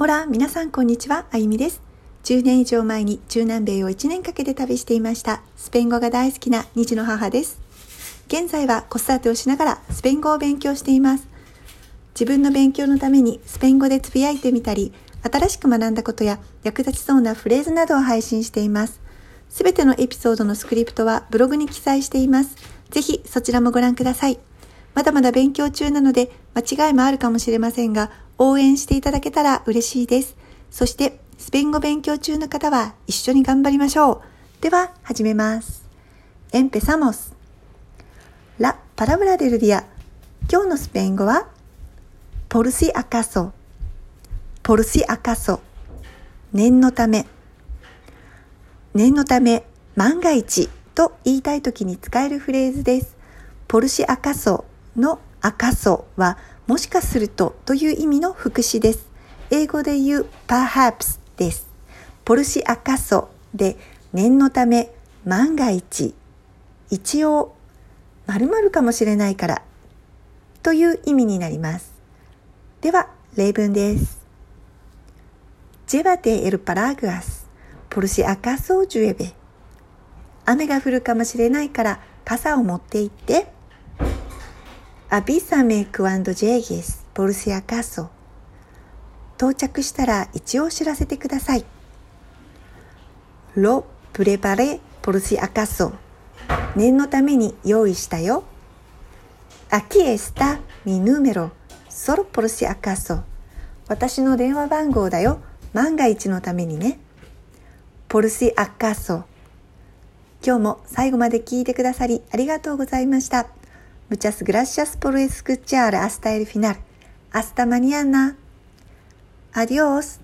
ほら、皆さんこんにちは、あゆみです。10年以上前に中南米を1年かけて旅していました。スペイン語が大好きな2児の母です。現在は子育てをしながらスペイン語を勉強しています。自分の勉強のためにスペイン語でつぶやいてみたり、新しく学んだことや役立ちそうなフレーズなどを配信しています。すべてのエピソードのスクリプトはブログに記載しています。ぜひそちらもご覧ください。まだまだ勉強中なので間違いもあるかもしれませんが、応援していただけたら嬉しいです。そして、スペイン語勉強中の方は一緒に頑張りましょう。では、始めます。Empezamos. La palabra del día. 今日のスペイン語は、por si acaso。por si acaso。念のため。念のため、万が一と言いたい時に使えるフレーズです。por si acaso の acaso はもしかするとという意味の副詞です。英語で言う perhaps です。por si acaso で念のため万が一一応〇〇かもしれないからという意味になります。では例文です。Llévate el paraguas por si acaso llueve 雨が降るかもしれないから傘を持って行って。アビサメクアンドジェイゲスポルシアカソ到着したら一応知らせてくださいロプレパレポルシアカソ念のために用意したよアキエスタミヌメロソロポルシアカソ私の電話番号だよ万が一のためにねポルシアカソ今日も最後まで聞いてくださりありがとうございました。Muchas gracias por escuchar hasta el final. Hasta mañana. Adiós.